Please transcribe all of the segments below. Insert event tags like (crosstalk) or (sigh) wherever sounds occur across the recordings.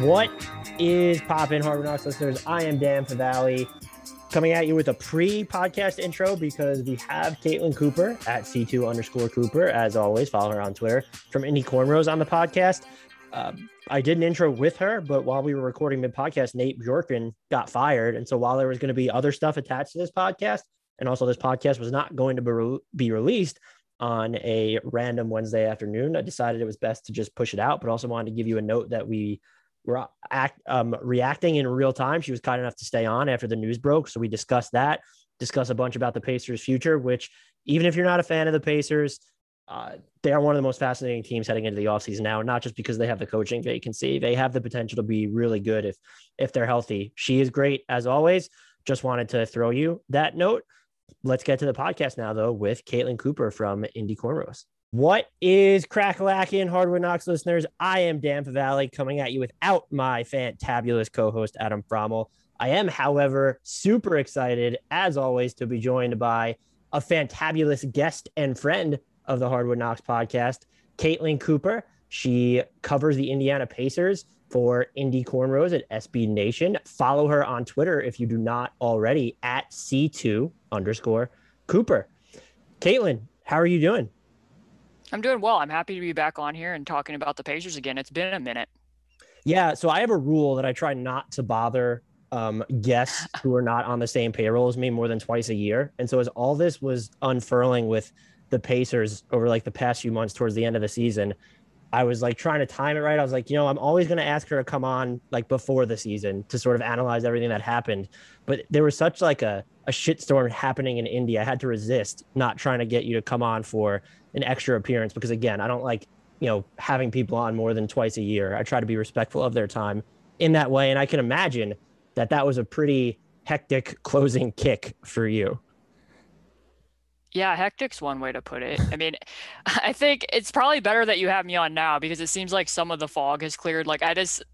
What is poppin', Hard Knocks listeners? I am Dan Favale coming at you with a pre-podcast intro because we have Caitlin Cooper at C2 underscore Cooper. As always, follow her on Twitter from Indy Cornrows on the podcast. Uh, I did an intro with her, but while we were recording mid podcast, Nate Bjorkgren got fired. And so while there was going to be other stuff attached to this podcast, and also this podcast was not going to be, re- be released on a random Wednesday afternoon, I decided it was best to just push it out, but also wanted to give you a note that we were act, um, reacting in real time. She was kind enough to stay on after the news broke. So we discussed that, discuss a bunch about the Pacers' future, which even if you're not a fan of the Pacers, uh, they are one of the most fascinating teams heading into the offseason now, not just because they have the coaching vacancy. They have the potential to be really good if if they're healthy. She is great as always. Just wanted to throw you that note. Let's get to the podcast now, though, with Caitlin Cooper from Indy Cornrows. What is crackalacking, Hardwood Knocks listeners? I am Dan Favale coming at you without my fantabulous co-host Adam Fromal. I am, however, super excited, as always, to be joined by a fantabulous guest and friend of the Hardwood Knocks podcast, Caitlin Cooper. She covers the Indiana Pacers for Indy Cornrows at SB Nation. Follow her on Twitter if you do not already at C2 underscore Cooper. Caitlin, how are you doing? I'm doing well. I'm happy to be back on here and talking about the Pacers again. It's been a minute. Yeah, so I have a rule that I try not to bother um, guests (laughs) who are not on the same payroll as me more than twice a year. And so as all this was unfurling with the Pacers over like the past few months towards the end of the season, I was like trying to time it right. I was like, you know, I'm always going to ask her to come on like before the season to sort of analyze everything that happened. But there was such like a, a shitstorm happening in India. I had to resist not trying to get you to come on for an extra appearance because again, I don't like, you know, having people on more than twice a year. I try to be respectful of their time in that way. And I can imagine that that was a pretty hectic (laughs) closing kick for you. Yeah, hectic's one way to put it. I mean, (laughs) I think it's probably better that you have me on now because it seems like some of the fog has cleared. Like I just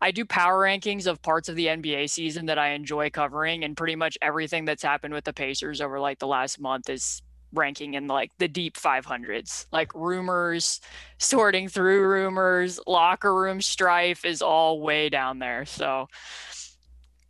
I do power rankings of parts of the NBA season that I enjoy covering and pretty much everything that's happened with the Pacers over like the last month is ranking in like the deep 500s like rumors sorting through rumors locker room strife is all way down there. So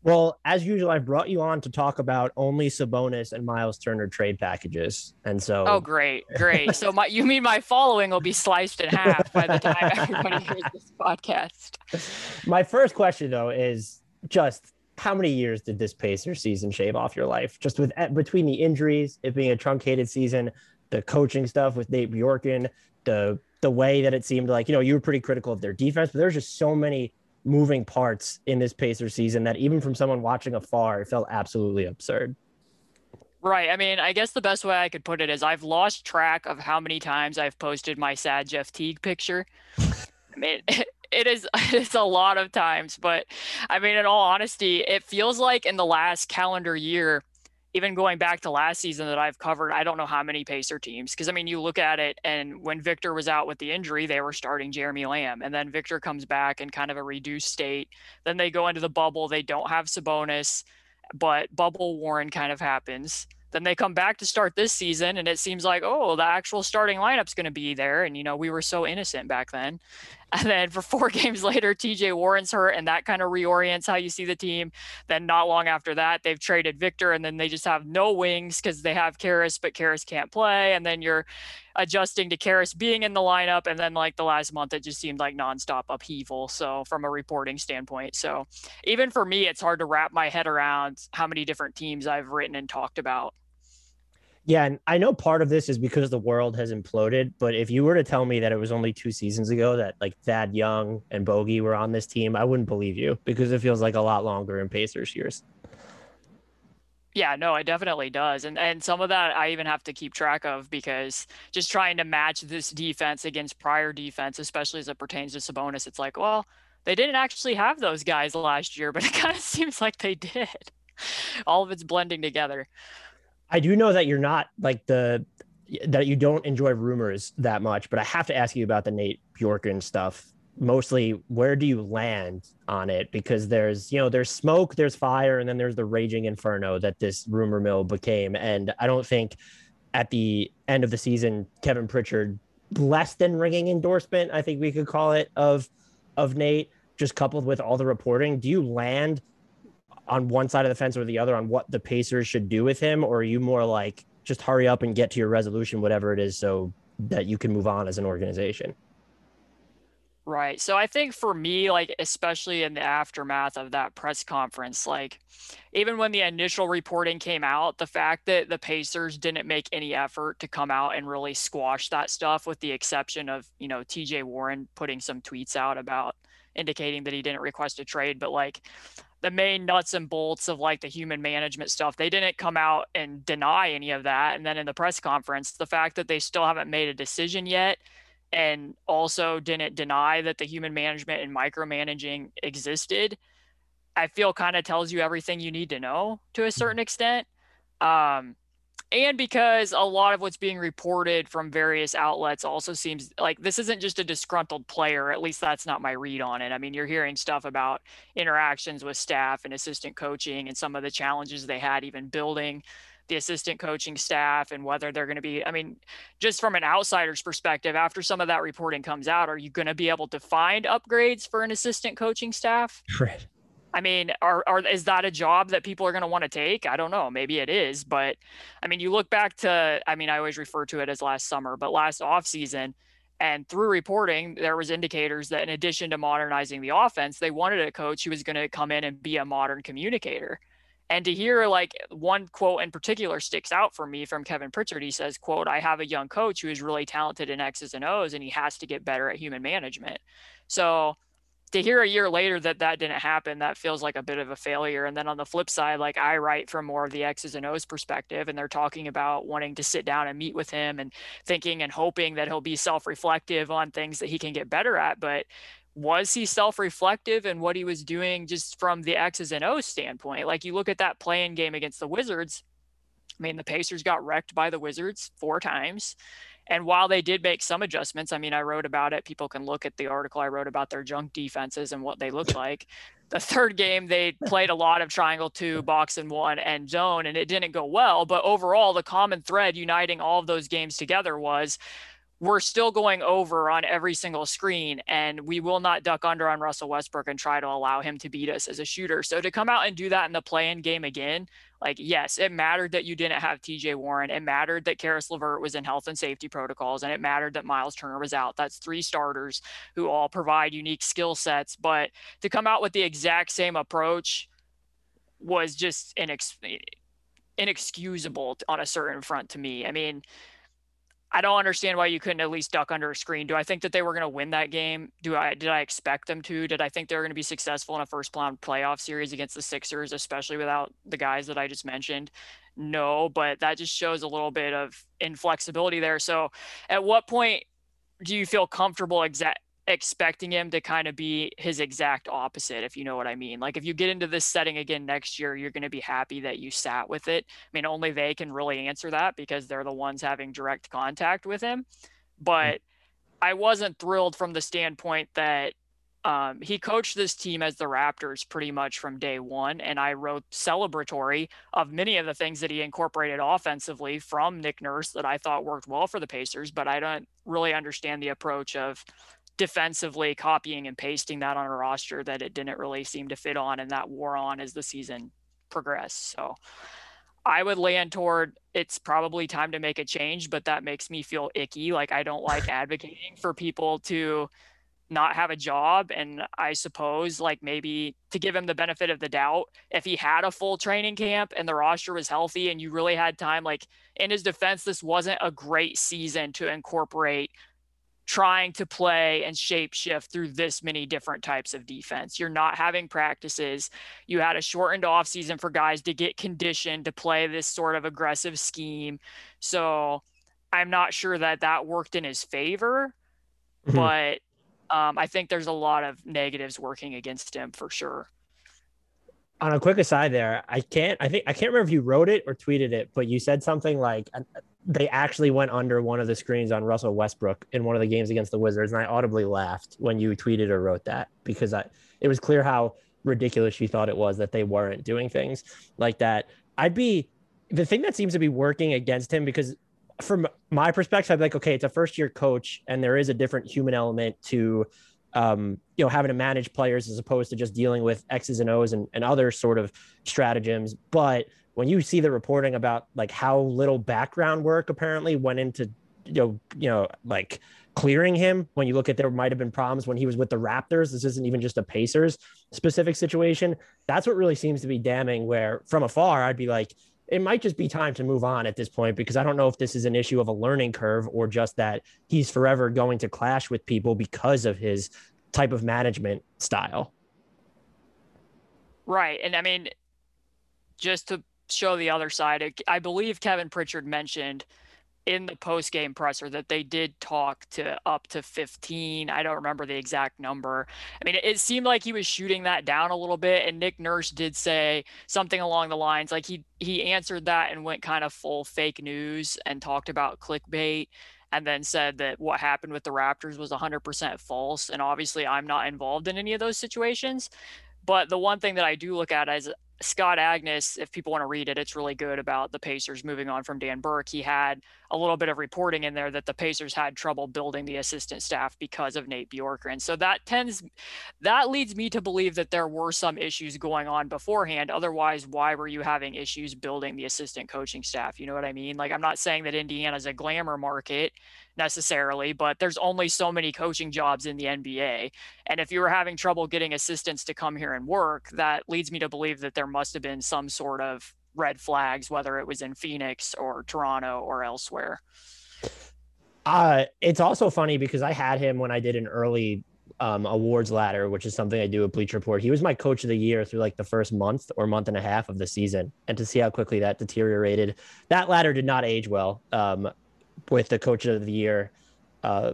well as usual i've brought you on to talk about only sabonis and miles turner trade packages. And so oh great great. So my you mean my following will be sliced in half by the time (laughs) everybody hears this podcast. My first question though is just how many years did this Pacer season shave off your life? Just with eh, between the injuries, it being a truncated season, the coaching stuff with Nate Bjorkgren, the the way that it seemed like you know you were pretty critical of their defense, but there's just so many moving parts in this Pacer season that even from someone watching afar, it felt absolutely absurd. Right. I mean, I guess the best way I could put it is I've lost track of how many times I've posted my sad Jeff Teague picture. I mean, (laughs) it is (laughs) it's a lot of times but i mean in all honesty it feels like in the last calendar year even going back to last season that i've covered i don't know how many pacer teams because i mean you look at it and when victor was out with the injury they were starting jeremy lamb and then victor comes back in kind of a reduced state then they go into the bubble they don't have sabonis but bubble warren kind of happens then they come back to start this season, and it seems like, oh, the actual starting lineup's going to be there. And, you know, we were so innocent back then. (laughs) And then for four (laughs) games later, TJ Warren's hurt, and that kind of reorients how you see the team. Then not long after that, they've traded Victor, and then they just have no wings because they have Caris, but Caris can't play. And then you're adjusting to Caris being in the lineup. And then, like the last month, it just seemed like nonstop upheaval. So, from a reporting standpoint. So, even for me, it's hard to wrap my head around how many different teams I've written and talked about. Yeah, and I know part of this is because the world has imploded. But if you were to tell me that it was only two seasons ago that like Thad Young and Bogey were on this team, I wouldn't believe you because it feels like a lot longer in Pacers years. Yeah, no, it definitely does. And and some of that I even have to keep track of because just trying to match this defense against prior defense, especially as it pertains to Sabonis, it's like, well, they didn't actually have those guys last year, (laughs) but it kind of seems like they did. All of it's blending together. I do know that you're not like the that you don't enjoy rumors that much, but I have to ask you about the Nate Bjorkgren stuff. Mostly, where do you land on it? Because there's, you know, there's smoke, there's fire, and then there's the raging inferno that this rumor mill became. And I don't think at the end of the season, Kevin Pritchard less than ringing endorsement, I think we could call it, of of Nate just coupled with all the reporting, do you land on one side of the fence or the other on what the Pacers should do with him? Or are you more like, just hurry up and get to your resolution, whatever it is, so that you can move on as an organization? Right. So I think for me, like, especially in the aftermath of that press conference, like, even when the initial reporting came out, the fact that the Pacers didn't make any effort to come out and really squash that stuff, with the exception of, you know, TJ Warren putting some tweets out about indicating that he didn't request a trade. But like, the main nuts and bolts of like the human management stuff. They didn't come out and deny any of that. And then in the press conference, the fact that they still haven't made a decision yet and also didn't deny that the human management and micromanaging existed, I feel kind of tells you everything you need to know to a mm-hmm. certain extent. Um, and because a lot of what's being reported from various outlets also seems like this isn't just a disgruntled player at least that's not my read on it. I mean you're hearing stuff about interactions with staff and assistant coaching and some of the challenges they had even building the assistant coaching staff and whether they're going to be i mean just from an outsider's perspective after some of that reporting comes out are you going to be able to find upgrades for an assistant coaching staff? Right I mean, are, are is that a job that people are going to want to take? I don't know. Maybe it is, but I mean, you look back to I mean, I always refer to it as last summer, but last off season, and through reporting, there was indicators that in addition to modernizing the offense, they wanted a coach who was going to come in and be a modern communicator. And to hear like one quote in particular sticks out for me from Kevin Pritchard. He says, quote, I have a young coach who is really talented in X's and O's and he has to get better at human management. So to hear a year later that that didn't happen, that feels like a bit of a failure. And then on the flip side, like I write from more of the X's and O's perspective, and they're talking about wanting to sit down and meet with him and thinking and hoping that he'll be self reflective on things that he can get better at. But was he self reflective in what he was doing just from the X's and O's standpoint? Like you look at that playing game against the Wizards. I mean, the Pacers got wrecked by the Wizards four times. And while they did make some adjustments, I mean, I wrote about it. People can look at the article I wrote about their junk defenses and what they looked (laughs) like. The third game, they played a lot of triangle two, box and one, and zone, and it didn't go well. But overall, the common thread uniting all of those games together was we're still going over on every single screen and we will not duck under on Russell Westbrook and try to allow him to beat us as a shooter. So to come out and do that in the play-in game again like, yes, it mattered that you didn't have TJ Warren. It mattered that Caris LeVert was in health and safety protocols, and it mattered that Miles Turner was out. That's three starters who all provide unique skill sets. But to come out with the exact same approach was just inex- inexcusable on a certain front to me. I mean, I don't understand why you couldn't at least duck under a screen. Do I think that they were going to win that game? Do I did I expect them to? Did I think they were going to be successful in a first round playoff series against the Sixers, especially without the guys that I just mentioned? No, but that just shows a little bit of inflexibility there. So, at what point do you feel comfortable exact expecting him to kind of be his exact opposite, if you know what I mean. Like if you get into this setting again next year, you're going to be happy that you sat with it. I mean, only they can really answer that because they're the ones having direct contact with him. But I wasn't thrilled from the standpoint that um, he coached this team as the Raptors pretty much from day one. And I wrote celebratory of many of the things that he incorporated offensively from Nick Nurse that I thought worked well for the Pacers. But I don't really understand the approach of defensively copying and pasting that on a roster that it didn't really seem to fit on and that wore on as the season progressed. So I would land toward it's probably time to make a change, but that makes me feel icky. Like I don't like (laughs) advocating for people to not have a job. And I suppose like maybe to give him the benefit of the doubt, if he had a full training camp and the roster was healthy and you really had time, like in his defense, this wasn't a great season to incorporate trying to play and shape shift through this many different types of defense. You're not having practices. You had a shortened offseason for guys to get conditioned to play this sort of aggressive scheme. So I'm not sure that that worked in his favor, mm-hmm. but um, I think there's a lot of negatives working against him for sure. On a quick aside, there, I can't. I think I can't remember if you wrote it or tweeted it, but you said something like they actually went under one of the screens on Russell Westbrook in one of the games against the Wizards, and I audibly laughed when you tweeted or wrote that because I, it was clear how ridiculous you thought it was that they weren't doing things like that. I'd be the thing that seems to be working against him because from my perspective, I'd be like, okay, it's a first year coach, and there is a different human element to um, you know, having to manage players as opposed to just dealing with X's and O's and, and other sort of stratagems. But when you see the reporting about like how little background work apparently went into, you know, you know, like clearing him, when you look at there might have been problems when he was with the Raptors, this isn't even just a Pacers specific situation. That's what really seems to be damning. Where from afar, I'd be like, it might just be time to move on at this point because I don't know if this is an issue of a learning curve or just that he's forever going to clash with people because of his type of management style. Right. And I mean, just to show the other side, I believe Kevin Pritchard mentioned in the post game presser that they did talk to up to 15. I don't remember the exact number. I mean, it seemed like he was shooting that down a little bit. And Nick Nurse did say something along the lines like he he answered that and went kind of full fake news and talked about clickbait and then said that what happened with the Raptors was 100% false. And obviously, I'm not involved in any of those situations. But the one thing that I do look at is Scott Agness, if people want to read it, it's really good about the Pacers moving on from Dan Burke. He had a little bit of reporting in there that the Pacers had trouble building the assistant staff because of Nate Bjorkgren. So that tends that leads me to believe that there were some issues going on beforehand. Otherwise, why were you having issues building the assistant coaching staff? You know what I mean? Like I'm not saying that Indiana's a glamour market necessarily, but there's only so many coaching jobs in the NBA. And if you were having trouble getting assistants to come here and work, that leads me to believe that there must have been some sort of red flags, whether it was in Phoenix or Toronto or elsewhere. Uh, it's also funny because I had him when I did an early um, awards ladder, which is something I do at Bleacher Report. He was my coach of the year through like the first month or month and a half of the season. And to see how quickly that deteriorated, that ladder did not age well. Um, with the coach of the year uh,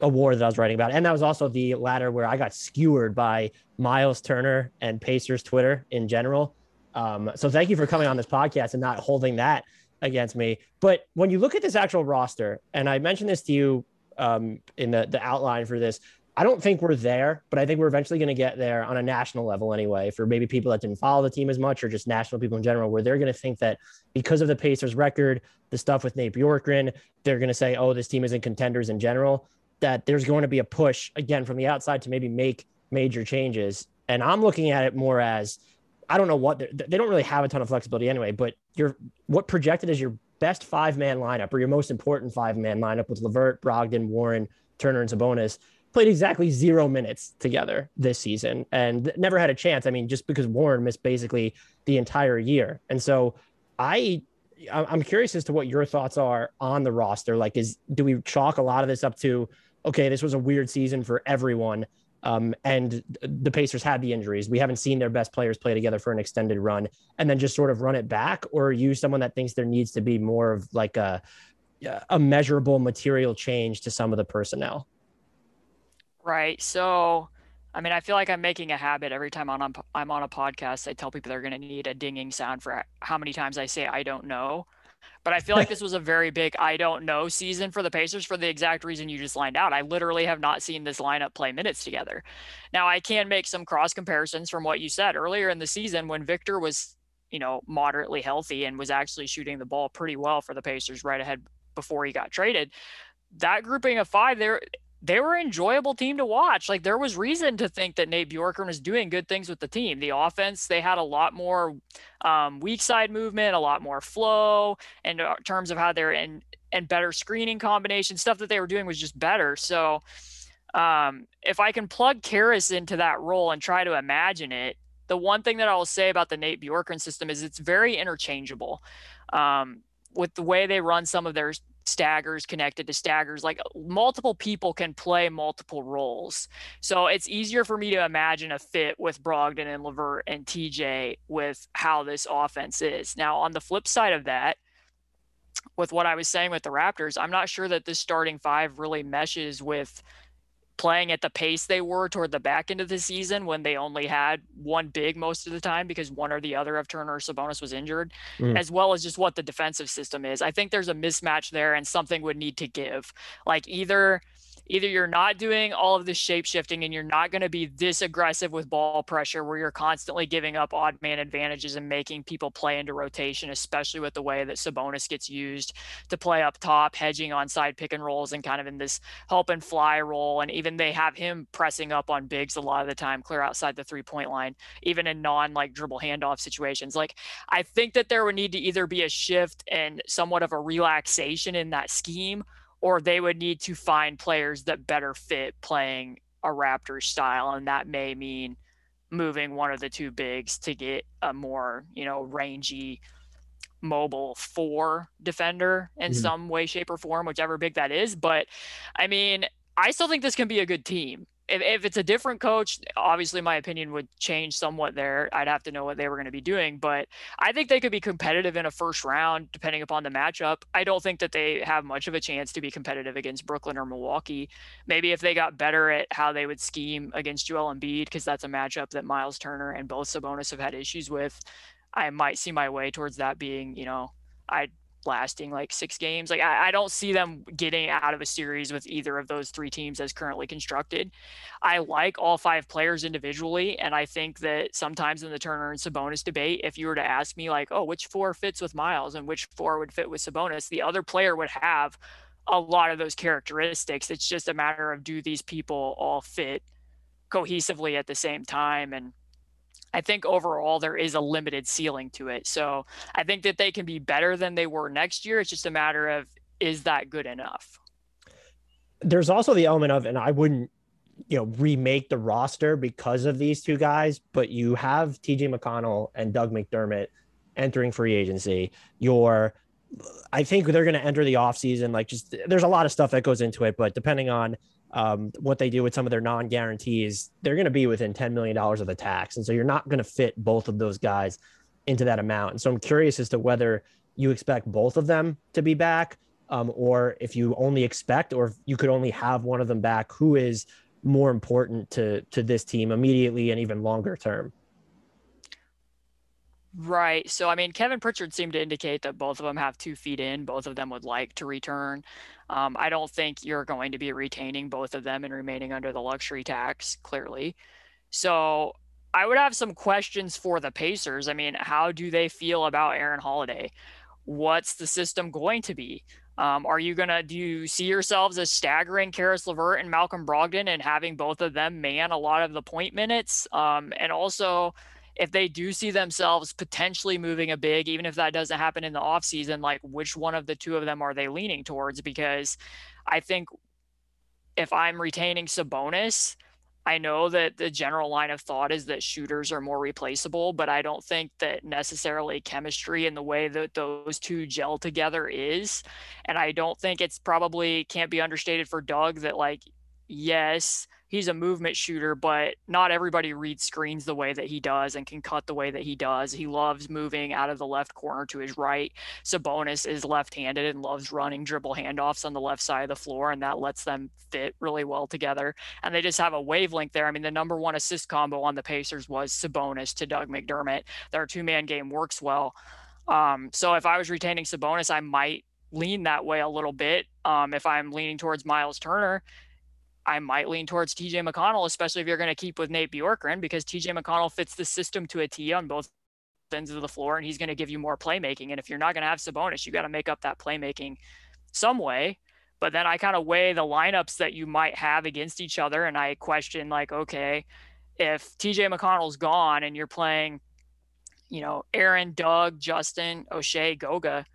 award that I was writing about. And that was also the ladder where I got skewered by Miles Turner and Pacers Twitter in general. Um, so thank you for coming on this podcast and not holding that against me. But when you look at this actual roster, and I mentioned this to you um, in the, the outline for this, I don't think we're there, but I think we're eventually going to get there on a national level anyway. For maybe people that didn't follow the team as much, or just national people in general, where they're going to think that because of the Pacers' record, the stuff with Nate Bjorkgren, they're going to say, "Oh, this team isn't contenders in general." That there's going to be a push again from the outside to maybe make major changes. And I'm looking at it more as I don't know what they don't really have a ton of flexibility anyway. But your what projected as your best five man lineup or your most important five man lineup with LeVert, Brogdon, Warren, Turner, and Sabonis played exactly zero minutes together this season and never had a chance. I mean, just because Warren missed basically the entire year. And so I I'm curious as to what your thoughts are on the roster. Like, is do we chalk a lot of this up to okay, this was a weird season for everyone, um, and the Pacers had the injuries. We haven't seen their best players play together for an extended run, and then just sort of run it back, or you someone that thinks there needs to be more of like a a measurable material change to some of the personnel? Right. So, I mean, I feel like I'm making a habit every time I'm on, I'm on a podcast. I tell people they're going to need a dinging sound for how many times I say I don't know. But I feel like (laughs) this was a very big I don't know season for the Pacers for the exact reason you just lined out. I literally have not seen this lineup play minutes together. Now, I can make some cross comparisons from what you said earlier in the season when Victor was, you know, moderately healthy and was actually shooting the ball pretty well for the Pacers right ahead before he got traded. That grouping of five, there they were an enjoyable team to watch. Like there was reason to think that Nate Bjorkgren was doing good things with the team. The offense, they had a lot more um, weak side movement, a lot more flow, and in terms of how they're in and better screening combination stuff that they were doing was just better. So um, if I can plug Caris into that role and try to imagine it, the one thing that I will say about the Nate Bjorkgren system is it's very interchangeable. Um, with the way they run some of their staggers connected to staggers like uh, multiple people can play multiple roles. So it's easier for me to imagine a fit with brogdon and levert and tj with how this offense is. Now on the flip side of that with what i was saying with the raptors i'm not sure that this starting five really meshes with playing at the pace they were toward the back end of the season when they only had one big most of the time because one or the other of Turner or Sabonis was injured, mm. as well as just what the defensive system is. I think there's a mismatch there and something would need to give. Like either either you're not doing all of the shape shifting and you're not going to be this aggressive with ball pressure where you're constantly giving up odd man advantages and making people play into rotation, especially with the way that Sabonis gets used to play up top, hedging on side pick and rolls and kind of in this help and fly role. And even they have him pressing up on bigs a lot of the time, clear outside the three point line, even in non like dribble handoff situations. Like I think that there would need to either be a shift and somewhat of a relaxation in that scheme or they would need to find players that better fit playing a Raptors style, and that may mean moving one of the two bigs to get a more you know rangy mobile four defender in mm-hmm. some way shape or form whichever big that is but i mean i still think this can be a good team if, if it's a different coach, obviously my opinion would change somewhat there. I'd have to know what they were going to be doing, but I think they could be competitive in a first round depending upon the matchup. I don't think that they have much of a chance to be competitive against Brooklyn or Milwaukee. Maybe if they got better at how they would scheme against Joel Embiid, because that's a matchup that Miles Turner and both Sabonis have had issues with. I might see my way towards that being, you know, I'd lasting like six games. Like I, I, don't see them getting out of a series with either of those three teams as currently constructed. I like all five players individually, and I think that sometimes in the Turner and Sabonis debate, if you were to ask me like, oh, which four fits with Miles and which four would fit with Sabonis, the other player would have a lot of those characteristics. It's just a matter of do these people all fit cohesively at the same time and I think overall there is a limited ceiling to it. So I think that they can be better than they were next year. It's just a matter of is that good enough? There's also the element of, and I wouldn't, you know, remake the roster because of these two guys, but you have TJ McConnell and Doug McDermott entering free agency. Your I think they're going to enter the offseason. Like, just there's a lot of stuff that goes into it, but depending on um, what they do with some of their non guarantees, they're going to be within $10 million of the tax. And so you're not going to fit both of those guys into that amount. And so I'm curious as to whether you expect both of them to be back um, or if you only expect or if you could only have one of them back, who is more important to, to this team immediately and even longer term? Right. So, I mean, Kevin Pritchard seemed to indicate that both of them have two feet in. Both of them would like to return. Um, I don't think you're going to be retaining both of them and remaining under the luxury tax, clearly. So, I would have some questions for the Pacers. I mean, how do they feel about Aaron Holiday? What's the system going to be? Um, are you gonna do you see yourselves as staggering Caris LeVert and Malcolm Brogdon and having both of them man a lot of the point minutes? Um, and also, if they do see themselves potentially moving a big, even if that doesn't happen in the offseason, like which one of the two of them are they leaning towards? Because I think if I'm retaining Sabonis, I know that the general line of thought is that shooters are more replaceable, but I don't think that necessarily chemistry and the way that those two gel together is. And I don't think it's probably can't be understated for Doug that, like, yes, he's a movement shooter, but not everybody reads screens the way that he does and can cut the way that he does. He loves moving out of the left corner to his right. Sabonis is left-handed and loves running dribble handoffs on the left side of the floor, and that lets them fit really well together. And they just have a wavelength there. I mean, the number one assist combo on the Pacers was Sabonis to Doug McDermott. Their two-man game works well. Um, so if I was retaining Sabonis, I might lean that way a little bit. Um, if I'm leaning towards Miles Turner, I might lean towards TJ McConnell, especially if you're going to keep with Nate Bjorkgren, because TJ McConnell fits the system to a T on both ends of the floor, and he's going to give you more playmaking. And if you're not going to have Sabonis, you got to make up that playmaking some way. But then I kind of weigh the lineups that you might have against each other, and I question like, okay, if TJ McConnell's gone and you're playing, you know, Aaron, Doug, Justin, Oshae, Goga,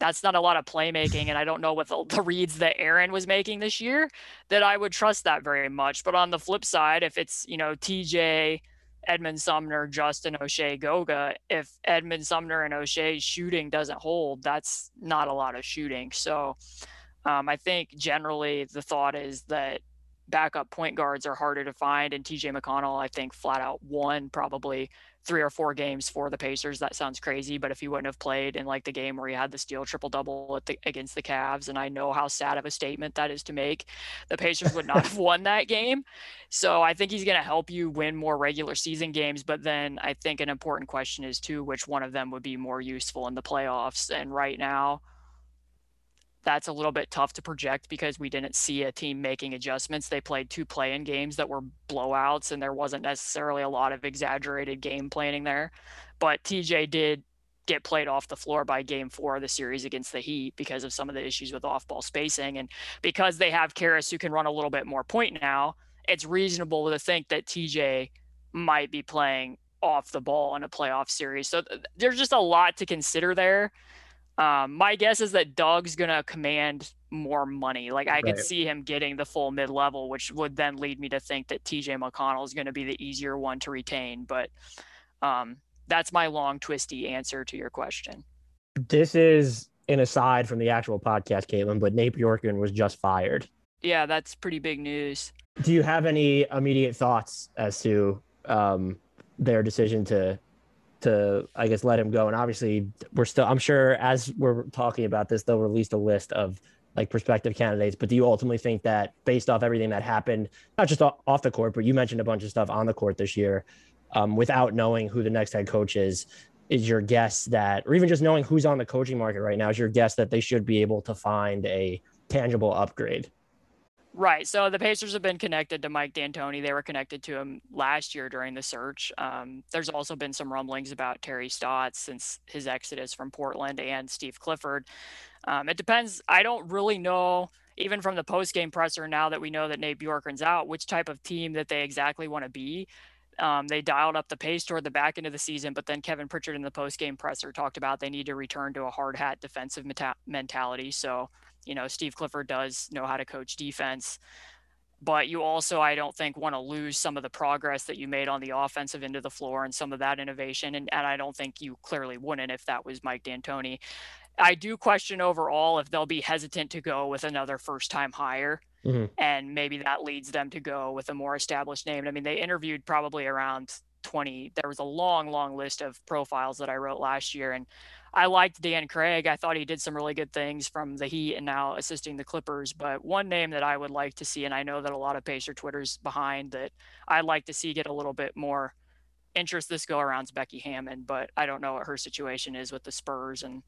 that's not a lot of playmaking. And I don't know what the, reads that Aaron was making this year that I would trust that very much. But on the flip side, if it's, you know, TJ, Edmund Sumner, Justin Oshae, Goga, if Edmund Sumner and Oshae's shooting doesn't hold, that's not a lot of shooting. So um, I think generally the thought is that backup point guards are harder to find. And TJ McConnell, I think, flat out one probably three or four games for the Pacers. That sounds crazy, but if he wouldn't have played in like the game where he had the steal triple double against the Cavs, and I know how sad of a statement that is to make, the Pacers would not have won that game. So I think he's going to help you win more regular season games. But then I think an important question is too, which one of them would be more useful in the playoffs? And right now, that's a little bit tough to project because we didn't see a team making adjustments. They played two play in games that were blowouts, and there wasn't necessarily a lot of exaggerated game planning there. But TJ did get played off the floor by game four of the series against the Heat because of some of the issues with off ball spacing. And because they have Caris who can run a little bit more point now, it's reasonable to think that TJ might be playing off the ball in a playoff series. So there's just a lot to consider there. Um, my guess is that Doug's gonna command more money. Like I right. could see him getting the full mid level, which would then lead me to think that TJ McConnell is going to be the easier one to retain. But um, that's my long, twisty answer to your question. This is an aside from the actual podcast, Caitlin, but Nate Bjorkgren was just fired. Yeah, that's pretty big news. Do you have any immediate thoughts as to um, their decision to to I guess let him go. And obviously, we're still. I'm sure as we're talking about this, they'll release a list of like prospective candidates. But do you ultimately think that based off everything that happened, not just off the court, but you mentioned a bunch of stuff on the court this year, um, without knowing who the next head coach is, is your guess that, or even just knowing who's on the coaching market right now, is your guess that they should be able to find a tangible upgrade? Right. So the Pacers have been connected to Mike D'Antoni. They were connected to him last year during the search. Um, there's also been some rumblings about Terry Stotts since his exodus from Portland and Steve Clifford. Um, it depends. I don't really know, even from the post game presser, now that we know that Nate Bjorkgren's out, which type of team that they exactly want to be. Um, they dialed up the pace toward the back end of the season, but then Kevin Pritchard in the post game presser talked about they need to return to a hard hat defensive meta- mentality. So you know, Steve Clifford does know how to coach defense. But you also, I don't think, want to lose some of the progress that you made on the offensive end of the floor and some of that innovation. And, and I don't think you clearly wouldn't if that was Mike D'Antoni. I do question overall if they'll be hesitant to go with another first time hire. Mm-hmm. And maybe that leads them to go with a more established name. I mean, they interviewed probably around 20. There was a long, long list of profiles that I wrote last year. And I liked Dan Craig. I thought he did some really good things from the Heat and now assisting the Clippers. But one name that I would like to see, and I know that a lot of Pacer Twitter's behind that I'd like to see get a little bit more interest this go around is Becky Hammon. But I don't know what her situation is with the Spurs and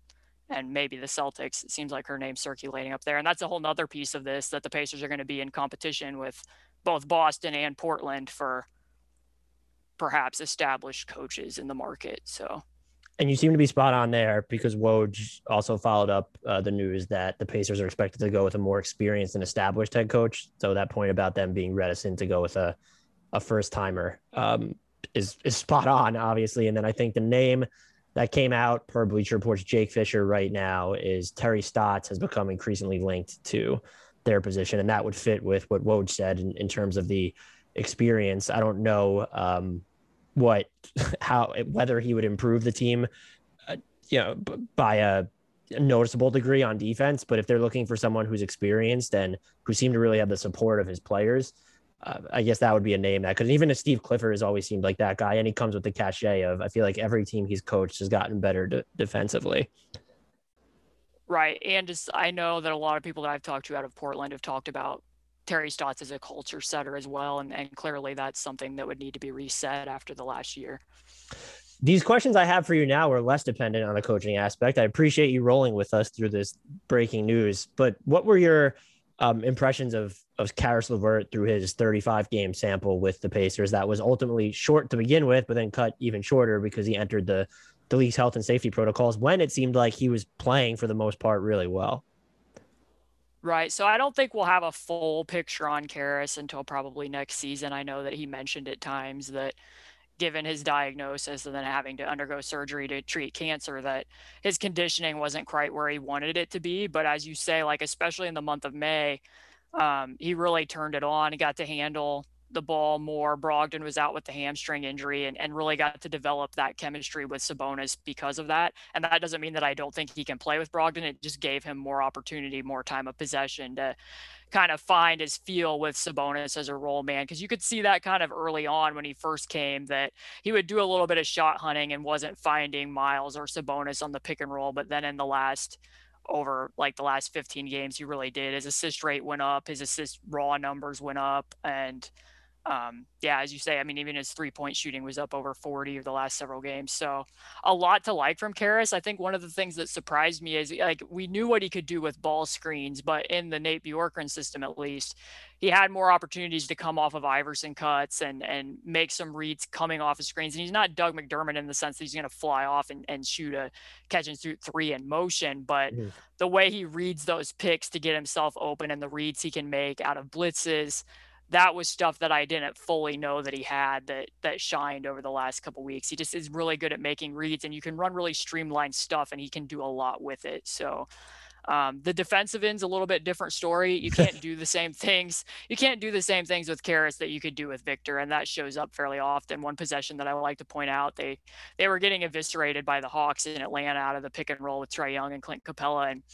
and maybe the Celtics. It seems like her name's circulating up there. And that's a whole nother piece of this that the Pacers are going to be in competition with both Boston and Portland for perhaps established coaches in the market. So and you seem to be spot on there because Woj also followed up uh, the news that the Pacers are expected to go with a more experienced and established head coach. So that point about them being reticent to go with a a first timer um, is is spot on, obviously. And then I think the name that came out per Bleacher Report's Jake Fisher right now is Terry Stotts has become increasingly linked to their position, and that would fit with what Woj said in, in terms of the experience. I don't know um, what (laughs) how whether he would improve the team, uh, you know, by a noticeable degree on defense. But if they're looking for someone who's experienced and who seem to really have the support of his players, uh, I guess that would be a name that because even if Steve Clifford has always seemed like that guy, and he comes with the cachet of I feel like every team he's coached has gotten better de- defensively. Right, and just I know that a lot of people that I've talked to out of Portland have talked about Terry Stotts is a culture setter as well. And, and clearly that's something that would need to be reset after the last year. These questions I have for you now are less dependent on the coaching aspect. I appreciate you rolling with us through this breaking news. But what were your um, impressions of of Caris LeVert through his 35 game sample with the Pacers? That was ultimately short to begin with, but then cut even shorter because he entered the the league's health and safety protocols when it seemed like he was playing for the most part really well. Right. So I don't think we'll have a full picture on Caris until probably next season. I know that he mentioned at times that given his diagnosis and then having to undergo surgery to treat cancer that his conditioning wasn't quite where he wanted it to be but as you say like especially in the month of may um, he really turned it on he got to handle the ball more. Brogdon was out with the hamstring injury and, and really got to develop that chemistry with Sabonis because of that. And that doesn't mean that I don't think he can play with Brogdon. It just gave him more opportunity, more time of possession to kind of find his feel with Sabonis as a role man. Cause you could see that kind of early on when he first came that he would do a little bit of shot hunting and wasn't finding Miles or Sabonis on the pick and roll. But then in the last over like the last 15 games, he really did. His assist rate went up, his assist raw numbers went up, and um, yeah, as you say, I mean, even his three point shooting was up over 40 of the last several games. So a lot to like from Caris. I think one of the things that surprised me is like we knew what he could do with ball screens, but in the Nate Bjorkgren system, at least, he had more opportunities to come off of Iverson cuts and and make some reads coming off of screens. And he's not Doug McDermott in the sense that he's going to fly off and, and shoot a catch and shoot three in motion, but mm-hmm. the way he reads those picks to get himself open and the reads he can make out of blitzes that was stuff that I didn't fully know that he had that that shined over the last couple weeks. He just is really good at making reads, and you can run really streamlined stuff, and he can do a lot with it. So. Um, the defensive end's a little bit different story. You can't (laughs) do the same things. You can't do the same things with Caris that you could do with Victor, and that shows up fairly often. One possession that I would like to point out, they they were getting eviscerated by the Hawks in Atlanta out of the pick and roll with Trae Young and Clint Capela, and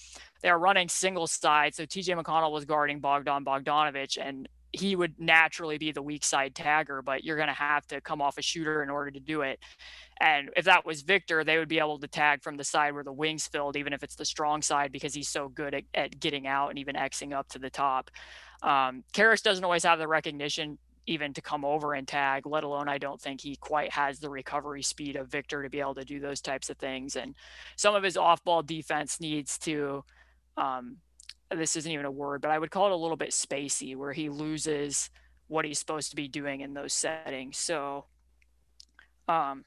they were running single side. So TJ McConnell was guarding Bogdan Bogdanovich, and he would naturally be the weak side tagger, but you're going to have to come off a shooter in order to do it. And if that was Victor, they would be able to tag from the side where the wings filled, even if it's the strong side, because he's so good at, at getting out and even Xing up to the top. Um, Caris doesn't always have the recognition even to come over and tag, let alone I don't think he quite has the recovery speed of Victor to be able to do those types of things. And some of his off ball defense needs to um, this isn't even a word, but I would call it a little bit spacey, where he loses what he's supposed to be doing in those settings. So, um,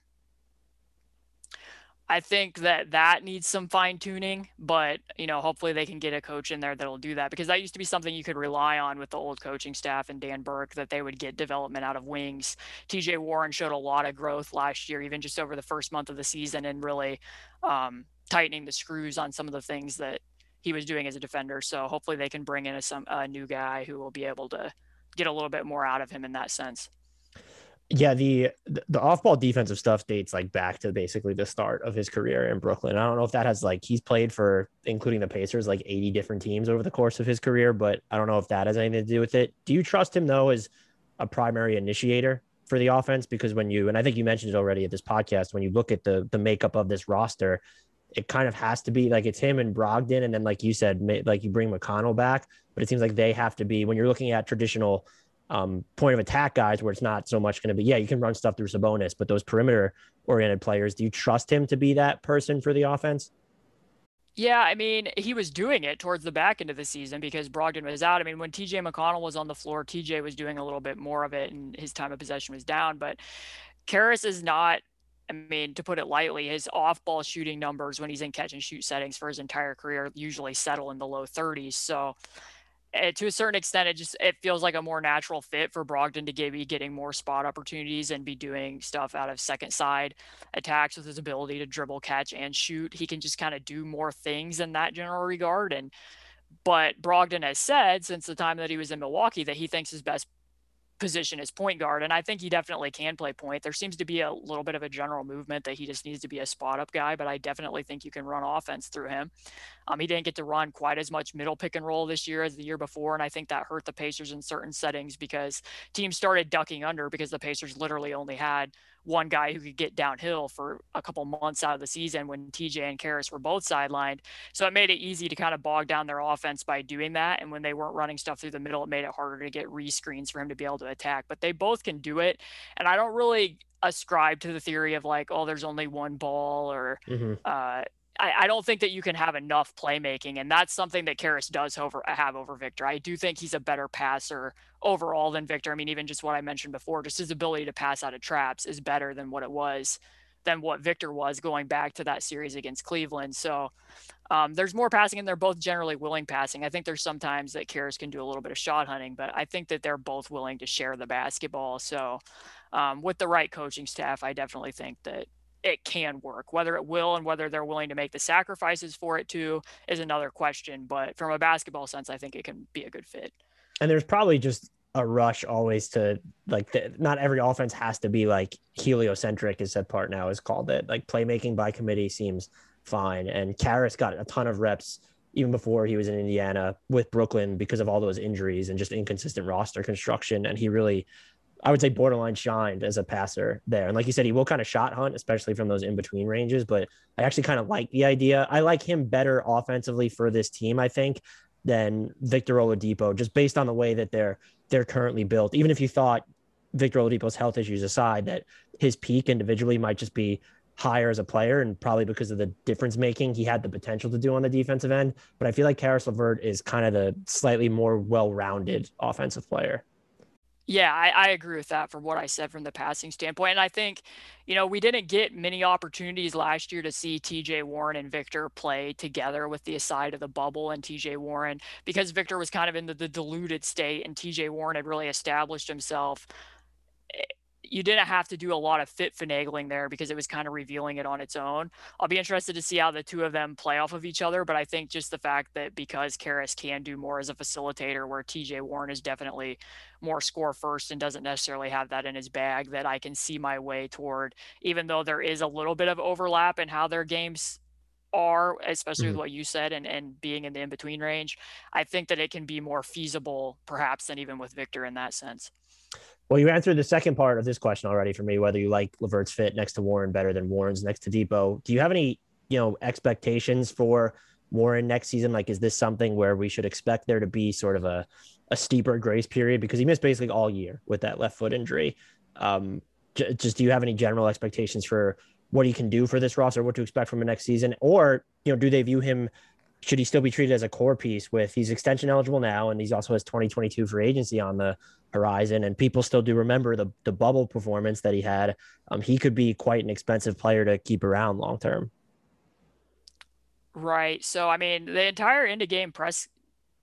I think that that needs some fine tuning, but you know, hopefully they can get a coach in there that'll do that because that used to be something you could rely on with the old coaching staff and Dan Burke that they would get development out of wings. TJ Warren showed a lot of growth last year, even just over the first month of the season, and really um, tightening the screws on some of the things that he was doing as a defender. So hopefully they can bring in a, some a new guy who will be able to get a little bit more out of him in that sense. Yeah, the the off-ball defensive stuff dates like back to basically the start of his career in Brooklyn. I don't know if that has like he's played for including the Pacers like 80 different teams over the course of his career, but I don't know if that has anything to do with it. Do you trust him though as a primary initiator for the offense because when you and I think you mentioned it already at this podcast when you look at the the makeup of this roster it kind of has to be like it's him and Brogdon, and then like you said, like you bring McConnell back, but it seems like they have to be when you're looking at traditional um, point of attack guys, where it's not so much going to be yeah, you can run stuff through Sabonis, but those perimeter oriented players, do you trust him to be that person for the offense? Yeah, I mean, he was doing it towards the back end of the season because Brogdon was out. I mean, when TJ McConnell was on the floor, TJ was doing a little bit more of it and his time of possession was down. But Caris is not I mean, to put it lightly, his off ball shooting numbers when he's in catch and shoot settings for his entire career usually settle in the low 30s. So, uh, to a certain extent, it just it feels like a more natural fit for Brogdon to give, be getting more spot opportunities and be doing stuff out of second side attacks with his ability to dribble, catch, and shoot. He can just kind of do more things in that general regard. And but Brogdon has said since the time that he was in Milwaukee that he thinks his best position is point guard. And I think he definitely can play point. There seems to be a little bit of a general movement that he just needs to be a spot up guy, but I definitely think you can run offense through him. Um, he didn't get to run quite as much middle pick and roll this year as the year before. And I think that hurt the Pacers in certain settings because teams started ducking under because the Pacers literally only had one guy who could get downhill for a couple months out of the season when TJ and Caris were both sidelined. So it made it easy to kind of bog down their offense by doing that. And when they weren't running stuff through the middle, it made it harder to get re-screens for him to be able to attack. But they both can do it. And I don't really ascribe to the theory of like, oh, there's only one ball or mm-hmm. uh, I, I, don't think that you can have enough playmaking, and that's something that Caris does over have over Victor. I do think he's a better passer overall than Victor. I mean, even just what I mentioned before, just his ability to pass out of traps is better than what it was than what Victor was going back to that series against Cleveland. So um, there's more passing, and they're both generally willing passing. I think there's sometimes that Caris can do a little bit of shot hunting, but I think that they're both willing to share the basketball. So um, with the right coaching staff, I definitely think that it can work. Whether it will and whether they're willing to make the sacrifices for it too is another question. But from a basketball sense, I think it can be a good fit. And there's probably just a rush always to like the, not every offense has to be like heliocentric as that part now is called it. Like playmaking by committee seems fine. And Caris got a ton of reps even before he was in Indiana with Brooklyn because of all those injuries and just inconsistent roster construction. And he really I would say borderline shined as a passer there. And like you said, he will kind of shot hunt, especially from those in between ranges. But I actually kind of like the idea. I like him better offensively for this team, I think, than Victor Oladipo, just based on the way that they're they're currently built. Even if you thought Victor Oladipo's health issues aside, that his peak individually might just be higher as a player and probably because of the difference making he had the potential to do on the defensive end. But I feel like Caris LeVert is kind of the slightly more well-rounded offensive player. Yeah, I, I, agree with that from what I said from the passing standpoint. And I think, you know, we didn't get many opportunities last year to see TJ Warren and Victor play together with the aside of the bubble and TJ Warren because Victor was kind of in the, the diluted state and TJ Warren had really established himself eh, you didn't have to do a lot of fit finagling there because it was kind of revealing it on its own. I'll be interested to see how the two of them play off of each other, but I think just the fact that because Caris can do more as a facilitator, where TJ Warren is definitely more score first and doesn't necessarily have that in his bag, that I can see my way toward, even though there is a little bit of overlap in how their games are, especially mm-hmm. with what you said, and, and being in the in between range, I think that it can be more feasible perhaps than even with Victor in that sense. Well, you answered the second part of this question already for me, whether you like LeVert's fit next to Warren better than Warren's next to Dipo. Do you have any, you know, expectations for Warren next season? Like, is this something where we should expect there to be sort of a, a steeper grace period because he missed basically all year with that left foot injury? Um, j- just do you have any general expectations for what he can do for this roster, what to expect from the next season, or you know, do they view him should he still be treated as a core piece with he's extension eligible now and he's also has 2022 free agency on the horizon. And people still do remember the the bubble performance that he had. Um, he could be quite an expensive player to keep around long term. Right. So i mean the entire end of game press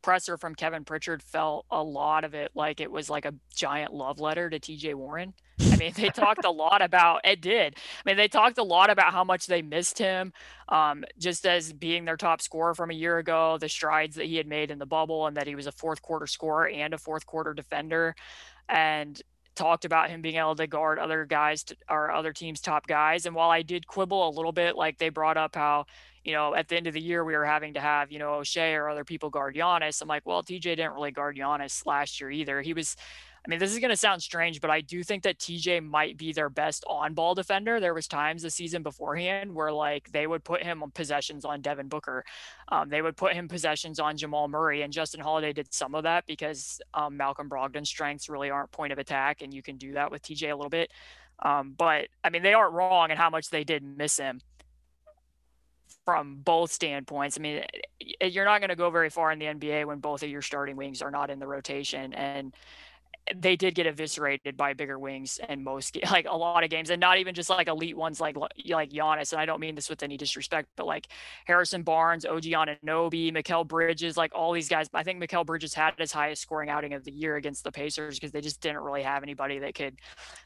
presser from kevin pritchard felt a lot of it like it was like a giant love letter to tj warren I mean, they talked a lot about it. Did I mean they talked a lot about how much they missed him, um, just as being their top scorer from a year ago, the strides that he had made in the bubble, and that he was a fourth quarter scorer and a fourth quarter defender, and talked about him being able to guard other guys to, or other teams' top guys. And while I did quibble a little bit, like they brought up how you know, at the end of the year, we were having to have, you know, Oshae or other people guard Giannis. I'm like, well, TJ didn't really guard Giannis last year either. He was I mean, this is going to sound strange, but I do think that TJ might be their best on-ball defender. There was times the season beforehand where like they would put him on possessions on Devin Booker, um, they would put him possessions on Jamal Murray, and Justin Holiday did some of that because um, Malcolm Brogdon's strengths really aren't point of attack, and you can do that with TJ a little bit. Um, but I mean, they aren't wrong in how much they did miss him from both standpoints. I mean, eh, eh, you're not going to go very far in the NBA when both of your starting wings are not in the rotation, and they did get eviscerated by bigger wings and most (laughs) like a lot of games and not even just like elite ones like like Giannis and I don't mean this with any disrespect but like Harrison Barnes, OG Anunoby, Mikal Bridges like all these guys I think Mikal Bridges had his highest scoring outing of the year against the Pacers because they just didn't really have anybody that could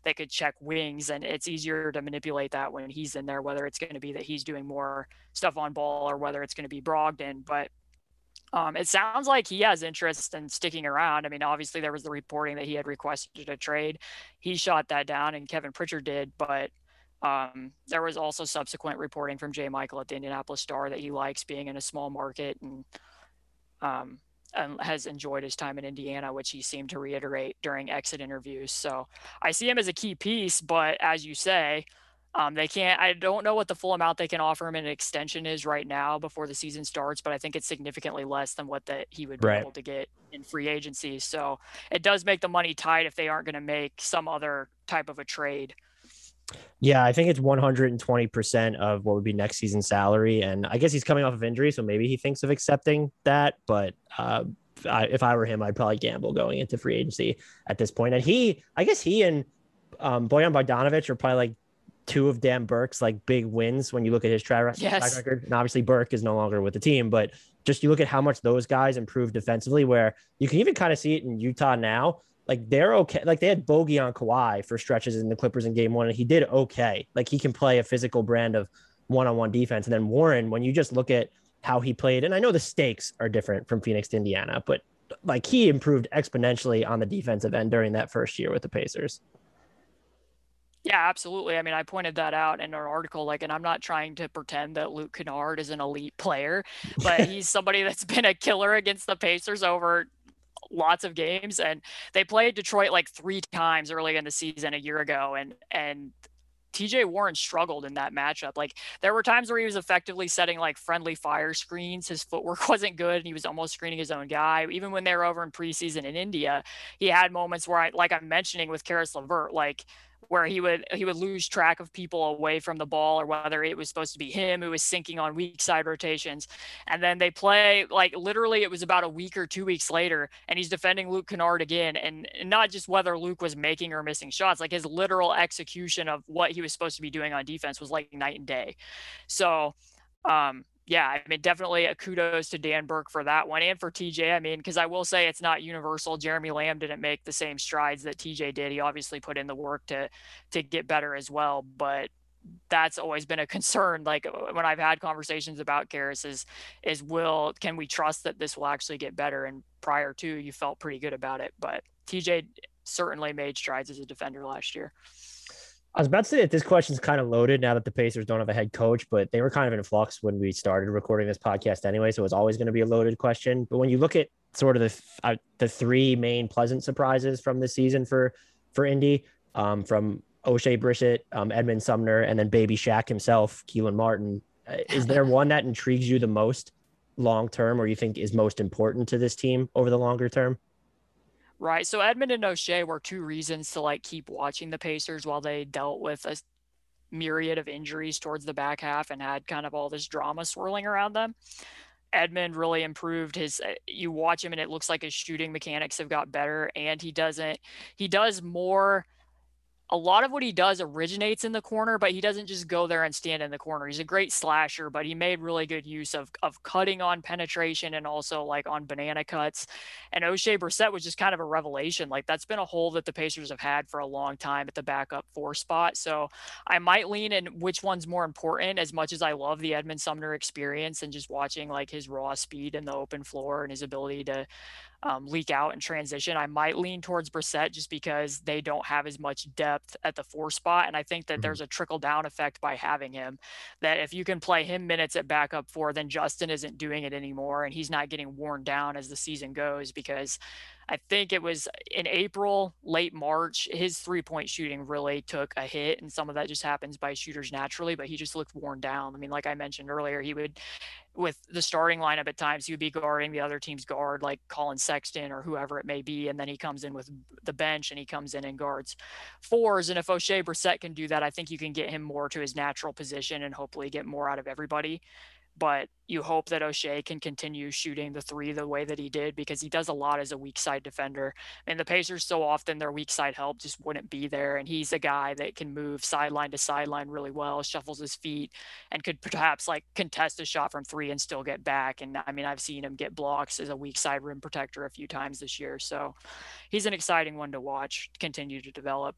that could check wings and it's easier to manipulate that when he's in there whether it's going to be that he's doing more stuff on ball or whether it's going to be Brogdon but um, it sounds like he has interest in sticking around. I mean, obviously there was the reporting that he had requested a trade. He shot that down, and Kevin Pritchard did. But um, there was also subsequent reporting from J. Michael at the Indianapolis Star that he likes being in a small market and um, and has enjoyed his time in Indiana, which he seemed to reiterate during exit interviews. So I see him as a key piece, but as you say, um, they can't. I don't know what the full amount they can offer him in an extension is right now before the season starts, but I think it's significantly less than what that he would be right. able to get in free agency. So it does make the money tight if they aren't going to make some other type of a trade. Yeah, I think it's 120% of what would be next season's salary. And I guess he's coming off of injury, so maybe he thinks of accepting that. But uh, I, if I were him, I'd probably gamble going into free agency at this point. And he, I guess he and um, Bojan Bogdanovic are probably like two of Dan Burke's like big wins when you look at his track, yes. record. And obviously Burke is no longer with the team, but just you look at how much those guys improved defensively, where you can even kind of see it in Utah now. Like they're okay. Like they had Bogey on Kawhi for stretches in the Clippers in game one, and he did okay. Like he can play a physical brand of one-on-one defense. And then Warren, when you just look at how he played, and I know the stakes are different from Phoenix to Indiana, but like he improved exponentially on the defensive end during that first year with the Pacers. Yeah, absolutely. I mean, I pointed that out in an article, like, and I'm not trying to pretend that Luke Kennard is an elite player, but (laughs) he's somebody that's been a killer against the Pacers over lots of games. And they played Detroit like three times early in the season a year ago. And, and TJ Warren struggled in that matchup. Like there were times where he was effectively setting like friendly fire screens. His footwork (laughs) wasn't good and he was almost screening his own guy. Even when they were over in preseason in India, he had moments where I like I'm mentioning with Caris LeVert, like where he would he would lose track of people away from the ball or whether it was supposed to be him who was sinking on weak side rotations. And then they play like literally it was about a week or two weeks later and he's defending Luke Kennard again and, and not just whether Luke was making or missing shots like his literal execution of what he was supposed to be doing on defense was like night and day. So um yeah, I mean, definitely a kudos to Dan Burke for that one and for TJ. I mean, because I will say it's not universal. Jeremy Lamb didn't make the same strides that TJ did. He obviously put in the work to to get better as well, but that's always been a (laughs) concern. Like uh, when I've had conversations about Caris is is will can we trust that this will actually get better? And prior to you felt pretty good about it, but TJ certainly made strides as a defender last year. I was about to say that this question is kind of loaded now that the Pacers don't have a head coach, but they were kind of in flux when we started recording this podcast anyway. So it was always going to be a loaded question. But when you look at sort of the uh, the three main pleasant surprises from this season for for Indy, um, from Oshae Brissett, um, Edmond Sumner, and then Baby Shaq himself, Kelan Martin, uh, is there one that intrigues you the most long term, or you think is most important to this team over the longer term? Right. So Edmond and Oshae were two reasons to like keep watching the Pacers while they dealt with a myriad of injuries towards the back half and had kind of all this drama swirling around them. Edmond really improved his uh, you watch him and it looks like his shooting mechanics have got better and he doesn't he does more a lot of what he does originates in the corner, but he doesn't just go there and stand in the corner. He's a great slasher, but he made really good use of of cutting on penetration and also like on banana cuts. And Oshae Brissett was just kind of a revelation. Like that's been a hole that the Pacers have had for a long time at the backup four spot. So I might lean in which one's more important as much as I love the Edmond Sumner experience and just watching like his raw speed in the open floor and his ability to um, leak out and transition. I might lean towards Brissett just because they don't have as much depth at the four spot. And I think that mm-hmm. there's a trickle down effect by having him that if you can play him minutes at backup four, then Justin isn't doing it anymore and he's not getting worn down as the season goes because I think it was uh, in April, late March, his three point shooting really took a hit. And some of that just happens by shooters naturally, but he just looked worn down. I mean, like I mentioned earlier, he would, with the starting lineup at times, he would be guarding the other team's guard, like Collin Sexton or whoever it may be. And then he comes in with the bench and he comes in and guards fours. And if Oshae Brissett can do that, I think you can get him more to his natural position and hopefully get more out of everybody but you hope that Oshae can continue shooting the three the way that he did because he does a lot as a weak side defender. And the Pacers so often their weak side help just wouldn't be there. And he's a guy that can move sideline to sideline really well, shuffles his feet, and could perhaps like contest a shot from three and still get back. And I mean, I've seen him get blocks as a weak side rim protector a few times this year. So he's an exciting one to watch, continue to develop.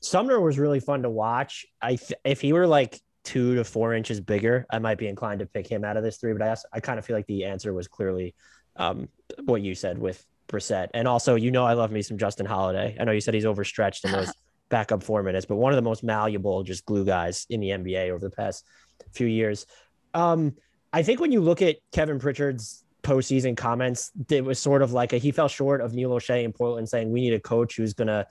Sumner was really fun to watch. I if he were like two to four inches bigger, I might be inclined to pick him out of this three. But I, I kind of feel like the answer was clearly um, what you said with Brissett. And also, you know, I love me some Justin Holiday. I know you said he's overstretched in those (laughs) backup four minutes, but one of the most malleable, just glue guys in the NBA over the past few years. Um, I think when you look at Kevin Pritchard's postseason comments, it was sort of like a, he fell short of Neil Olshey in Portland saying we need a coach who's going to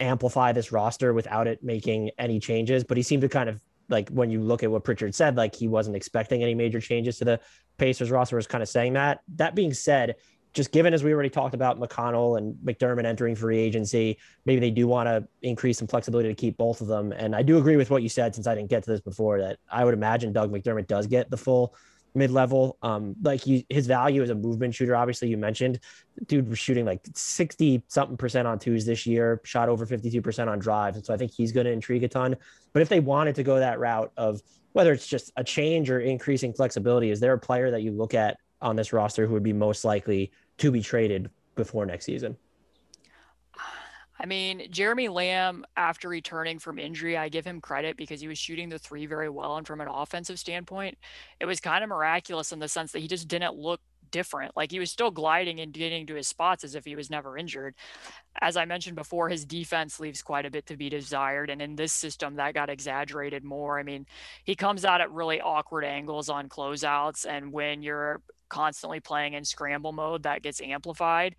amplify this roster without it making any changes. But he seemed to kind of like when you look at what Pritchard said, like he wasn't expecting any major changes to the Pacers roster, was kind of saying that. That being said, just given as we already talked about McConnell and McDermott entering free agency, maybe they do want to increase some flexibility to keep both of them. And I do agree with what you said, since I didn't get to this before, that I would imagine Doug McDermott does get the full mid level. Um, like he, his value as a movement shooter, obviously you mentioned, dude was shooting like 60 something percent on twos this year, shot over 52% on drives. And so I think he's going to intrigue a ton. But if they wanted to go that route of whether it's just a change or increasing flexibility, is there a player that you look at on this roster who would be most likely to be traded before next season? I mean, Jeremy Lamb, after returning from injury, I give him credit because he was shooting the three very well. And from an offensive standpoint, it was kind of miraculous in the sense that he just didn't look different. Like he was still gliding and getting to his spots as if he was never injured. As I mentioned before, his defense leaves quite a bit to be desired. And in this system, that got exaggerated more. I mean, he comes out at really awkward angles on closeouts. And when you're constantly playing in scramble mode that gets amplified.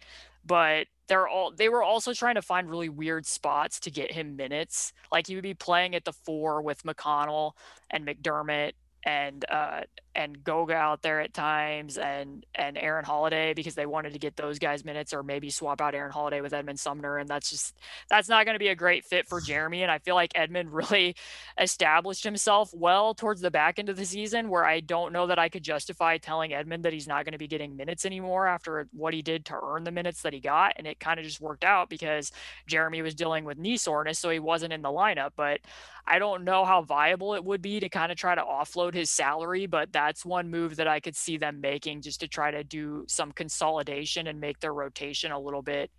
But they're all they were also trying to find really weird spots to get him minutes. Like he would be playing at the four with McConnell and McDermott and uh, and Goga out there at times, and and Aaron Holiday because they wanted to get those guys minutes, or maybe swap out Aaron Holiday with Edmond Sumner, and that's just that's not going to be a great fit for Jeremy. And I feel like Edmond (laughs) really established himself well towards the back end of the season, where I don't know that I could justify telling Edmond that he's not going to be getting minutes anymore after what he did to earn the minutes that he got, and it kind of just worked out because Jeremy was dealing with knee soreness, so he wasn't in the lineup, but. I don't know how viable it would be to kind of try to offload his salary, but that's one move that I could see them making just to try to do some consolidation and make their rotation a little bit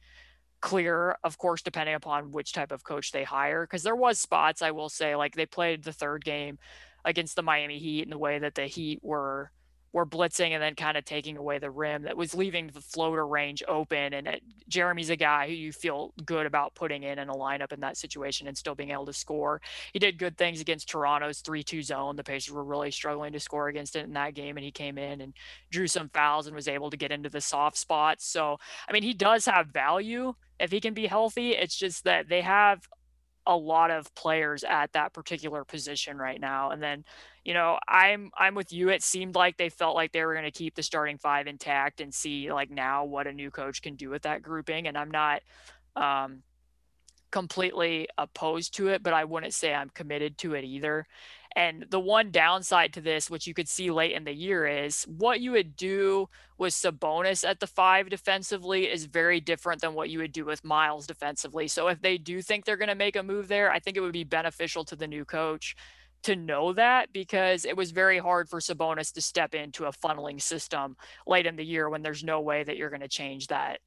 clearer, of course, depending upon which type of coach they hire. Because there was spots, I will say, like they played the third game against the Miami Heat in the way that the Heat were were blitzing and then kind of taking away the rim that was leaving the floater range open. And it, Jeremy's a guy who you feel good about putting in in a lineup in that situation and still being able to score. He did good things against Toronto's 3 2 zone. The Pacers were really struggling to score against it in that game. And he came in and drew some fouls and was able to get into the soft spots. So, I mean, he does have value if he can be healthy. It's just that they have a lot of players at that particular position right now. And then, you know, I'm I'm with you. It seemed like they felt like they were going to keep the starting five intact and see like now what a new coach can do with that grouping. And I'm not um, completely opposed to it, but I wouldn't say I'm committed to it either. And the one downside to this, which you could see late in the year, is what you would do with Sabonis at the five defensively is very different than what you would do with Miles defensively. So if they do think they're going to make a move there, I think it would be beneficial to the new coach to know that because it was very hard for Sabonis to step into a funneling system late in the year when there's no way that you're going to change that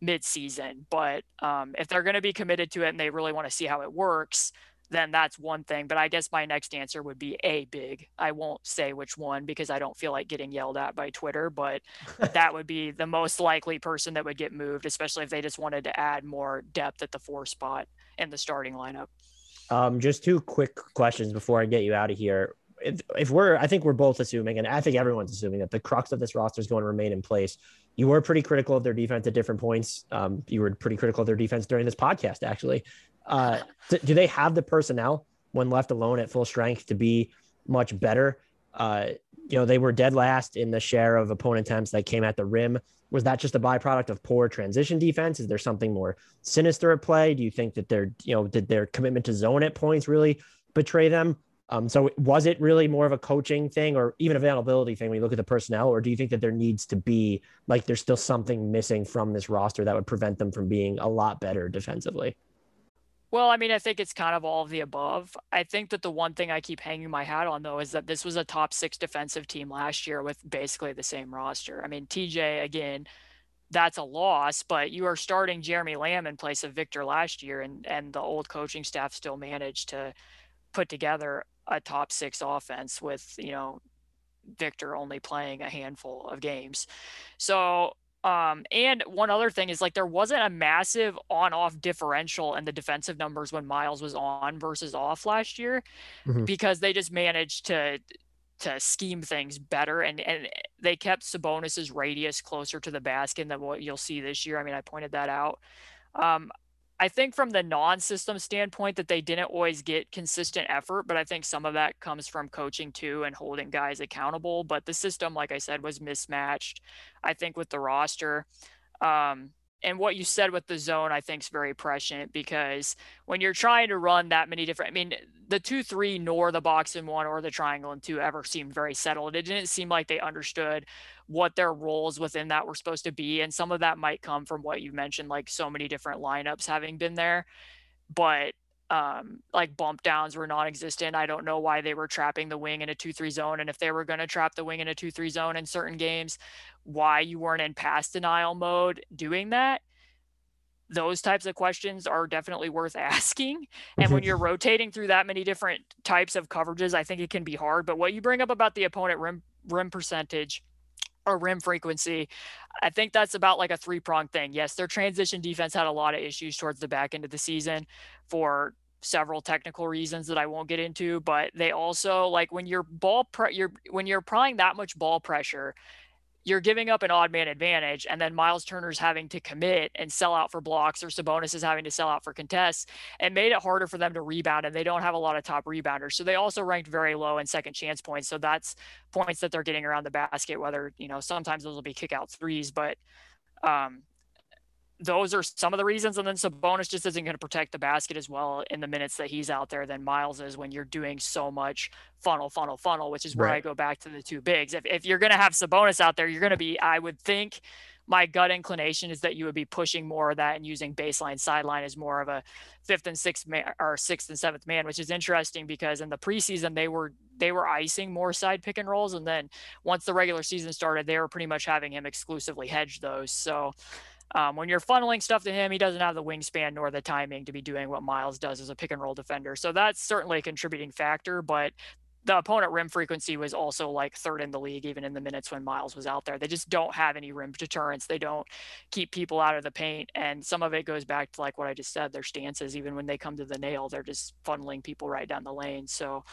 mid-season. But um, if they're going to be committed to it and they really want to see how it works, then that's one thing. But I guess my next answer would be a big. I won't say which one because I don't feel like getting yelled at by Twitter, but (laughs) that would be the most likely person that would get moved, especially if they just wanted to add more depth at the four spot in the starting lineup. Um, just two quick questions before I get you out of here. If, if we're, I think we're both assuming, and I think everyone's assuming that the crux of this roster is going to remain in place. You were pretty critical of their defense at different points. Um, you were pretty critical of their defense during this podcast, actually. Uh, do they have the personnel when left alone at full strength to be much better? Uh, you know, they were dead last in the share of opponent attempts that came at the rim. Was that just a byproduct of poor transition defense? Is there something more sinister at play? Do you think that their, you know, did their commitment to zone at points really betray them? Um, so was it really more of a coaching thing or even availability thing when you look at the personnel, or do you think that there needs to be like there's still something missing from this roster that would prevent them from being a lot better defensively? Well, I mean, I think it's kind of all of the above. I think that the one thing I keep hanging my hat on, though, is that this was a top six defensive team last year with basically the same roster. I mean, TJ, again, that's a loss, but you are starting Jeremy Lamb in place of Victor last year, and, and the old coaching staff still managed to put together a top six offense with, you know, Victor only playing a handful of games. So um, and one other thing is like there wasn't a massive on off differential in the defensive numbers when Miles was on versus off last year mm-hmm. because they just managed to to scheme things better and and they kept Sabonis's radius closer to the basket than what you'll see this year. I mean, I pointed that out. Um, I think from the non-system standpoint that they didn't always get consistent effort, but I think some of that comes from coaching too and holding guys accountable. But the system, like I said, was mismatched. I think with the roster. Um, and what you said with the zone, I think is very prescient because when you're trying to run that many different, I mean, the two, three, nor the box and one or the triangle and two ever seemed very settled. It didn't seem like they understood what their roles within that were supposed to be. And some of that might come from what you mentioned, like so many different lineups having been there. But um, like bump downs were non-existent. I don't know why they were trapping the wing in a two-three zone, and if they were going to trap the wing in a two-three zone in certain games, why you weren't in pass denial mode doing that. Those types of questions are definitely worth (laughs) asking. And when you're (laughs) rotating through that many different types of coverages, I think it can be hard. But what you bring up about the opponent rim rim percentage or rim frequency. I think that's about like a three prong thing. Yes, their transition defense had a lot of issues towards the back end of the season for several technical reasons that I won't get into, but they also like when you're ball pre- you're when you're applying that much ball pressure, you're giving up an odd man advantage, and then Miles Turner's having to commit and sell out for blocks, or Sabonis is having to sell out for contests, It made it harder for them to rebound. And they don't have a lot of top rebounders, so they also ranked very low in second chance points. So that's points that they're getting around the basket. Whether you know sometimes those will be kick out threes, but um, those are some of the reasons. And then Sabonis just isn't going to protect the basket as well in the minutes that he's out there than Miles is when you're doing so much funnel, funnel, funnel, which is where right. I go back to the two bigs. If, if you're going to have Sabonis out there, you're going to be, I would think, my gut inclination is that you would be pushing more of that and using baseline sideline as more of a fifth and sixth man or sixth and seventh man, which is interesting because in the preseason they were they were icing more side pick and rolls, and then once the regular season started, they were pretty much having him exclusively hedge those. So um, when you're funneling stuff to him, he doesn't have the wingspan nor the timing to be doing what Miles does as a pick and roll defender. So that's certainly a contributing factor. But the opponent rim frequency was also like third in the league, even in the minutes when Miles was out there. They just don't have any rim deterrence. They don't keep people out of the paint. And some of it goes back to like what I just said, their stances, even when they come to the nail, they're just funneling people right down the lane. So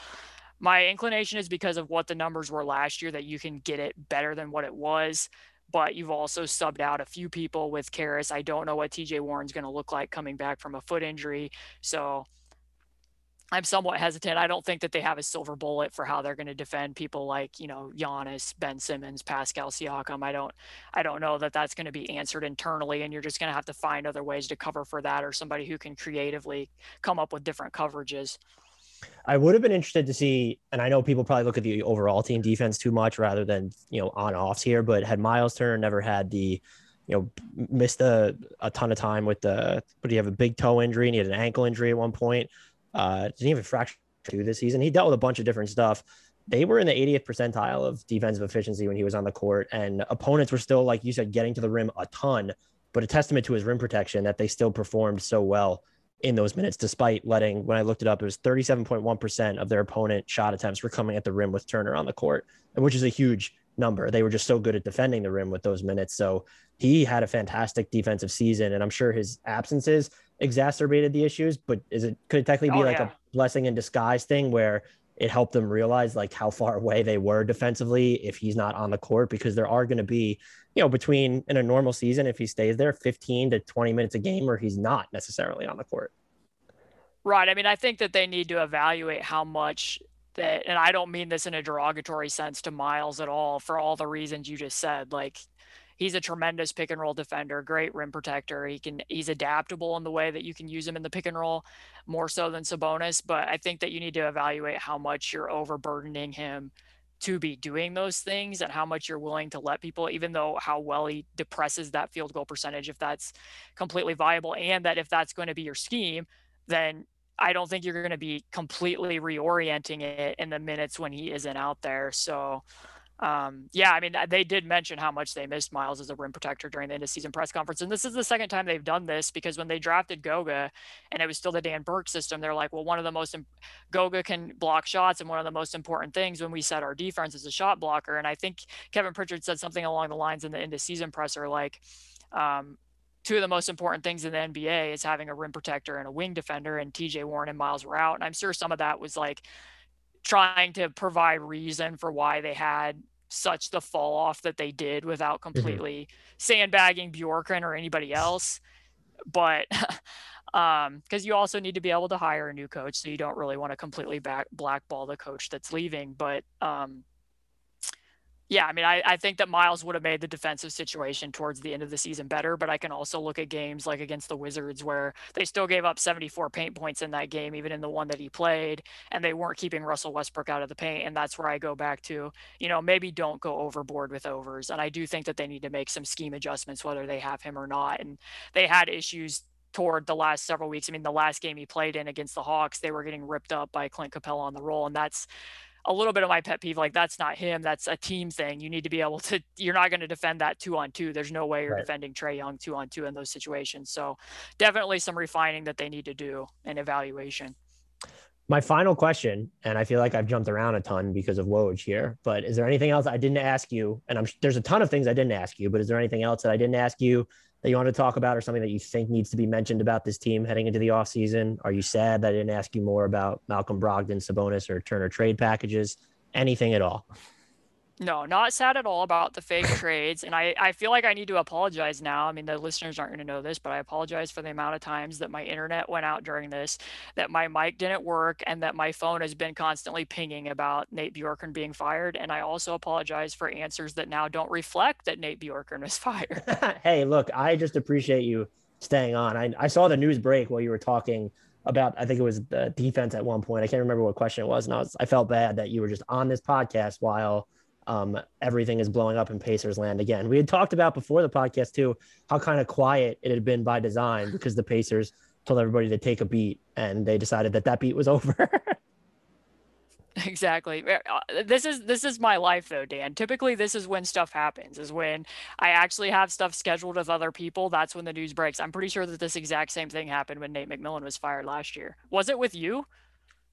my inclination is because of what the numbers were last year that you can get it better than what it was but you've also subbed out a few people with Caris. I don't know what TJ Warren's going to look like coming back from a foot injury. So I'm somewhat hesitant. I don't think that they have a silver bullet for how they're going to defend people like, you know, Giannis, Ben Simmons, Pascal Siakam. I don't I don't know that that's going to be answered internally and you're just going to have to find other ways to cover for that or somebody who can creatively come up with different coverages. I would have been interested to see, and I know people probably look at the overall team defense too much rather than you know on offs here, but had Miles Turner never had the, you know, missed a, a ton of time with the, but he have a big toe injury and he had an ankle injury at one point. Uh, didn't even fracture through this season. He dealt with a bunch of different stuff. They were in the 80th percentile of defensive efficiency when he was on the court, and opponents were still, like you said, getting to the rim a ton. But a testament to his rim protection that they still performed so well in those minutes, despite letting, when I looked it up, it was 37.1% of their opponent shot attempts were coming at the rim with Turner on the court, which is a huge number. They were just so good at defending the rim with those minutes. So he had a fantastic defensive season, and I'm sure his absences exacerbated the issues. But is it could it technically be oh, like yeah. a blessing in disguise thing where it helped them realize like how far away they were defensively if he's not on the court because there are going to be you know between in a normal season if he stays there 15 to 20 minutes a game or he's not necessarily on the court right i mean i think that they need to evaluate how much that and i don't mean this in a derogatory sense to miles at all for all the reasons you just said like he's a tremendous pick and roll defender, great rim protector. He can he's adaptable in the way that you can use him in the pick and roll more so than Sabonis. But I think that you need to evaluate how much you're overburdening him to be doing those things and how much you're willing to let people, even though how well he depresses that field goal percentage, if that's completely viable, and that if that's going to be your scheme, then I don't think you're going to be completely reorienting it in the minutes when he isn't out there. So um, yeah, I mean, they did mention how much they missed Miles as a rim protector during the end of season press conference. And this is the second time they've done this because when they drafted Goga and it was still the Dan Burke system, they're like, well, one of the most, Goga can block shots. And one of the most important things when we set our defense is a shot blocker. And I think Kevin Pritchard said something along the lines in the end of season presser, like, um, two of the most important things in the NBA is having a rim protector and a wing defender. And TJ Warren and Miles were out. And I'm sure some of that was like, trying to provide reason for why they had such the fall off that they did without mm-hmm. completely mm-hmm. sandbagging Bjorkgren or anybody else. But (laughs) um, because you also need to be able to hire a new coach, so you don't really want to completely back blackball the coach that's leaving. But um, yeah, I mean, I, I think that Miles would have made the defensive situation towards the end of the season better, but I can also look at games like against the Wizards where they still gave up 74 paint points in that game, even in the one that he played, and they weren't keeping Russell Westbrook out of the paint. And that's where I go back to, you know, maybe don't go overboard with overs. And I do think that they need to make some scheme adjustments, whether they have him or not. And they had issues toward the last several weeks. I mean, the last game he played in against the Hawks, they were getting ripped up by Clint Capela on the roll, and that's a little bit of my pet peeve. Like that's not him. That's a team thing. You need to be able to. (laughs) You're not going to defend that two on two. There's no way you're right. defending Trae Young two on two in those situations. So definitely some refining that they need to do and evaluation. My final question, and I feel like I've jumped around a ton because of Woj here, but is there anything else I didn't ask you? And I'm there's a ton of things I didn't ask you, but is there anything else that I didn't ask you that you want to talk about or something that you think needs to be mentioned about this team heading into the offseason? Are you sad that I didn't ask you more about Malcolm Brogdon, Sabonis, or Turner trade packages? Anything at all? No, not sad at all about the fake trades. And I, I feel like I need to apologize now. I mean, the listeners aren't going to know this, but I apologize for the amount of times that my internet went out during this, that my mic didn't work, and that my phone has been constantly pinging about Nate Bjorkgren being fired. And I also apologize for answers that now don't reflect that Nate Bjorkgren was (laughs) fired. (laughs) hey, look, I just appreciate you staying on. I, I saw the news break while you were talking about I think it was the defense at one point. I can't remember what question it was, and I was I felt bad that you were just on this podcast while um, everything is blowing up in Pacers land again. We had talked about before the podcast too how kind of quiet it had been by design (laughs) because the Pacers told everybody to take a beat and they decided that that beat was (laughs) over. exactly. Uh, this is this is my life though dan. Typically this is when stuff happens is when i actually have stuff scheduled with other people that's when the news breaks. I'm pretty sure that this exact same thing happened when nate mcmillan was fired last year. Was it with you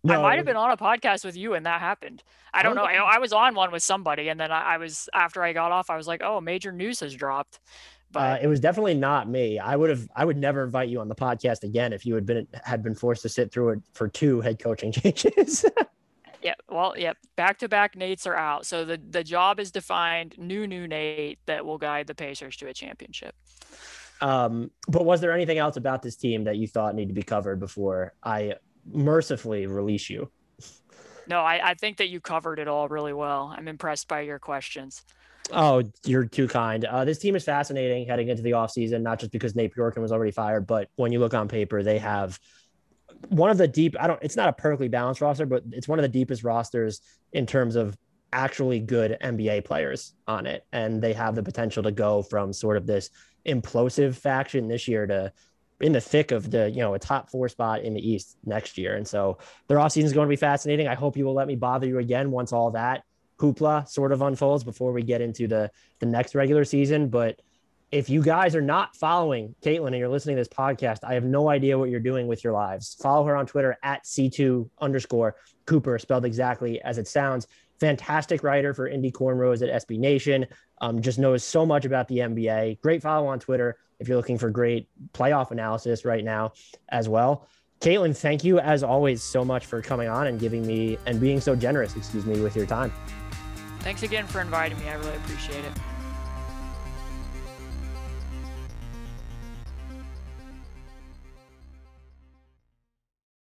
no. I might have been on a podcast with you and that happened. I don't know. I, I was on one with somebody, and then I, I, was after I got off, I was like, "Oh, major news has dropped." But uh, it was definitely not me. I would have. I would never invite you on the podcast again if you had been had been forced to sit through it for two head coaching (laughs) changes. yeah. Well, yeah. Back to back Nates are out, so the the job is defined. New new Nate that will guide the Pacers to a championship. Um, but was there anything else about this team that you thought needed to be covered before I mercifully release you. No, I, I think that you covered it all really well. I'm impressed by your questions. Oh, you're too kind. Uh, this team is fascinating heading into the offseason, not just because Nate Bjorkgren was already fired, but when you look on paper, they have one of the deep, I don't, it's not a perfectly balanced roster, but it's one of the deepest rosters in terms of actually good NBA players on it. And they have the potential to go from sort of this implosive faction this year to in the thick of the you know a top four spot in the East next year. And so their offseason is going to be fascinating. I hope you will let me bother you again once all that hoopla sort of unfolds before we get into the the next regular season. But if you guys are not following Caitlin and you're listening to this podcast, I have no idea what you're doing with your lives. Follow her on Twitter at C2 underscore Cooper, spelled exactly as it sounds. Fantastic writer for Indy Cornrows at SB Nation. Um, just knows so much about the NBA. Great follow on Twitter if you're looking for great playoff analysis right now as well. Caitlin, thank you as always so much for coming on and giving me and being so generous, excuse me, with your time. Thanks again for inviting me. I really appreciate it.